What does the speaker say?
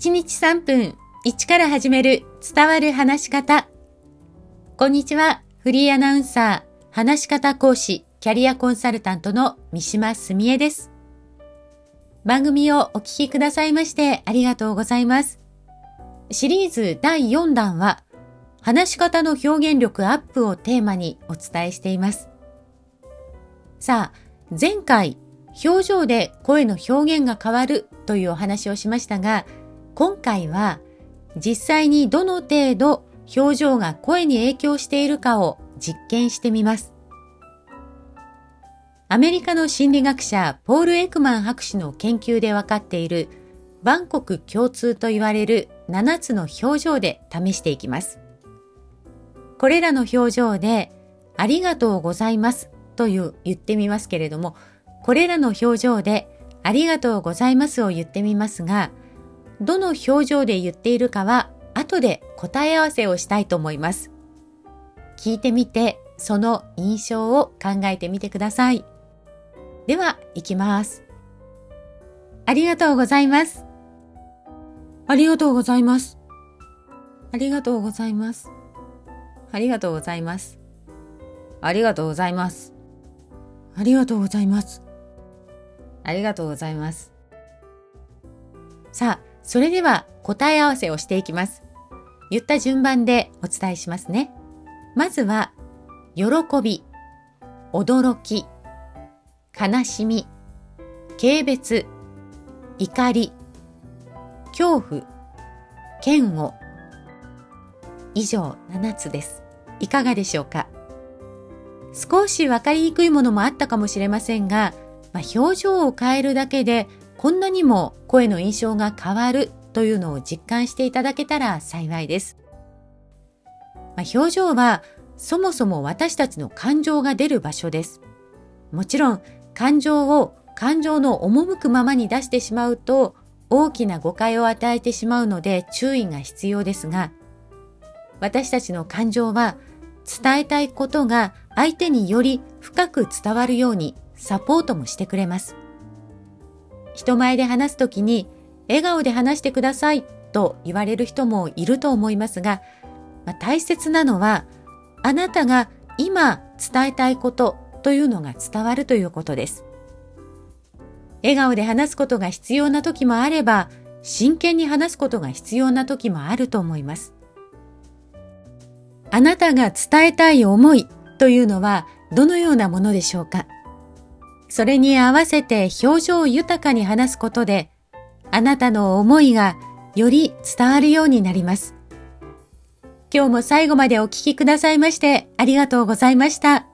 1日3分1から始める伝わる話し方。こんにちは。フリーアナウンサー、話し方講師、キャリアコンサルタントの三島澄江です。番組をお聞きくださいましてありがとうございます。シリーズ第4弾は、話し方の表現力アップをテーマにお伝えしています。さあ、前回、表情で声の表現が変わるというお話をしましたが、今回は実際にどの程度表情が声に影響しているかを実験してみます。アメリカの心理学者ポール・エクマン博士の研究で分かっている万国共通と言われる7つの表情で試していきます。これらの表情でありがとうございますという言ってみますけれども、これらの表情でありがとうございますを言ってみますが、どの表情で言っているかは後で答え合わせをしたいと思います。聞いてみて、その印象を考えてみてください。では、行きます。ありがとうございます。ありがとうございます。ありがとうございます。ありがとうございます。ありがとうございます。ありがとうございます。ありがとうございます。さあ、それでは答え合わせをしていきます。言った順番でお伝えしますね。まずは、喜び、驚き、悲しみ、軽蔑、怒り、恐怖、嫌悪。以上7つです。いかがでしょうか？少しわかりにくいものもあったかもしれませんが、まあ、表情を変えるだけでこんなにも声の印象が変わるというのを実感していただけたら幸いです。まあ、表情はそもそも私たちの感情が出る場所です。もちろん感情を感情の赴くままに出してしまうと大きな誤解を与えてしまうので注意が必要ですが、私たちの感情は伝えたいことが相手により深く伝わるようにサポートもしてくれます。人前で話すときに笑顔で話してくださいと言われる人もいると思いますが、まあ、大切なのはあなたが今伝えたいことというのが伝わるということです。笑顔で話すことが必要な時もあれば、真剣に話すことが必要な時もあると思います。あなたが伝えたい思いというのはどのようなものでしょうか？それに合わせて表情豊かに話すことで、あなたの思いがより伝わるようになります。今日も最後までお聴きくださいましてありがとうございました。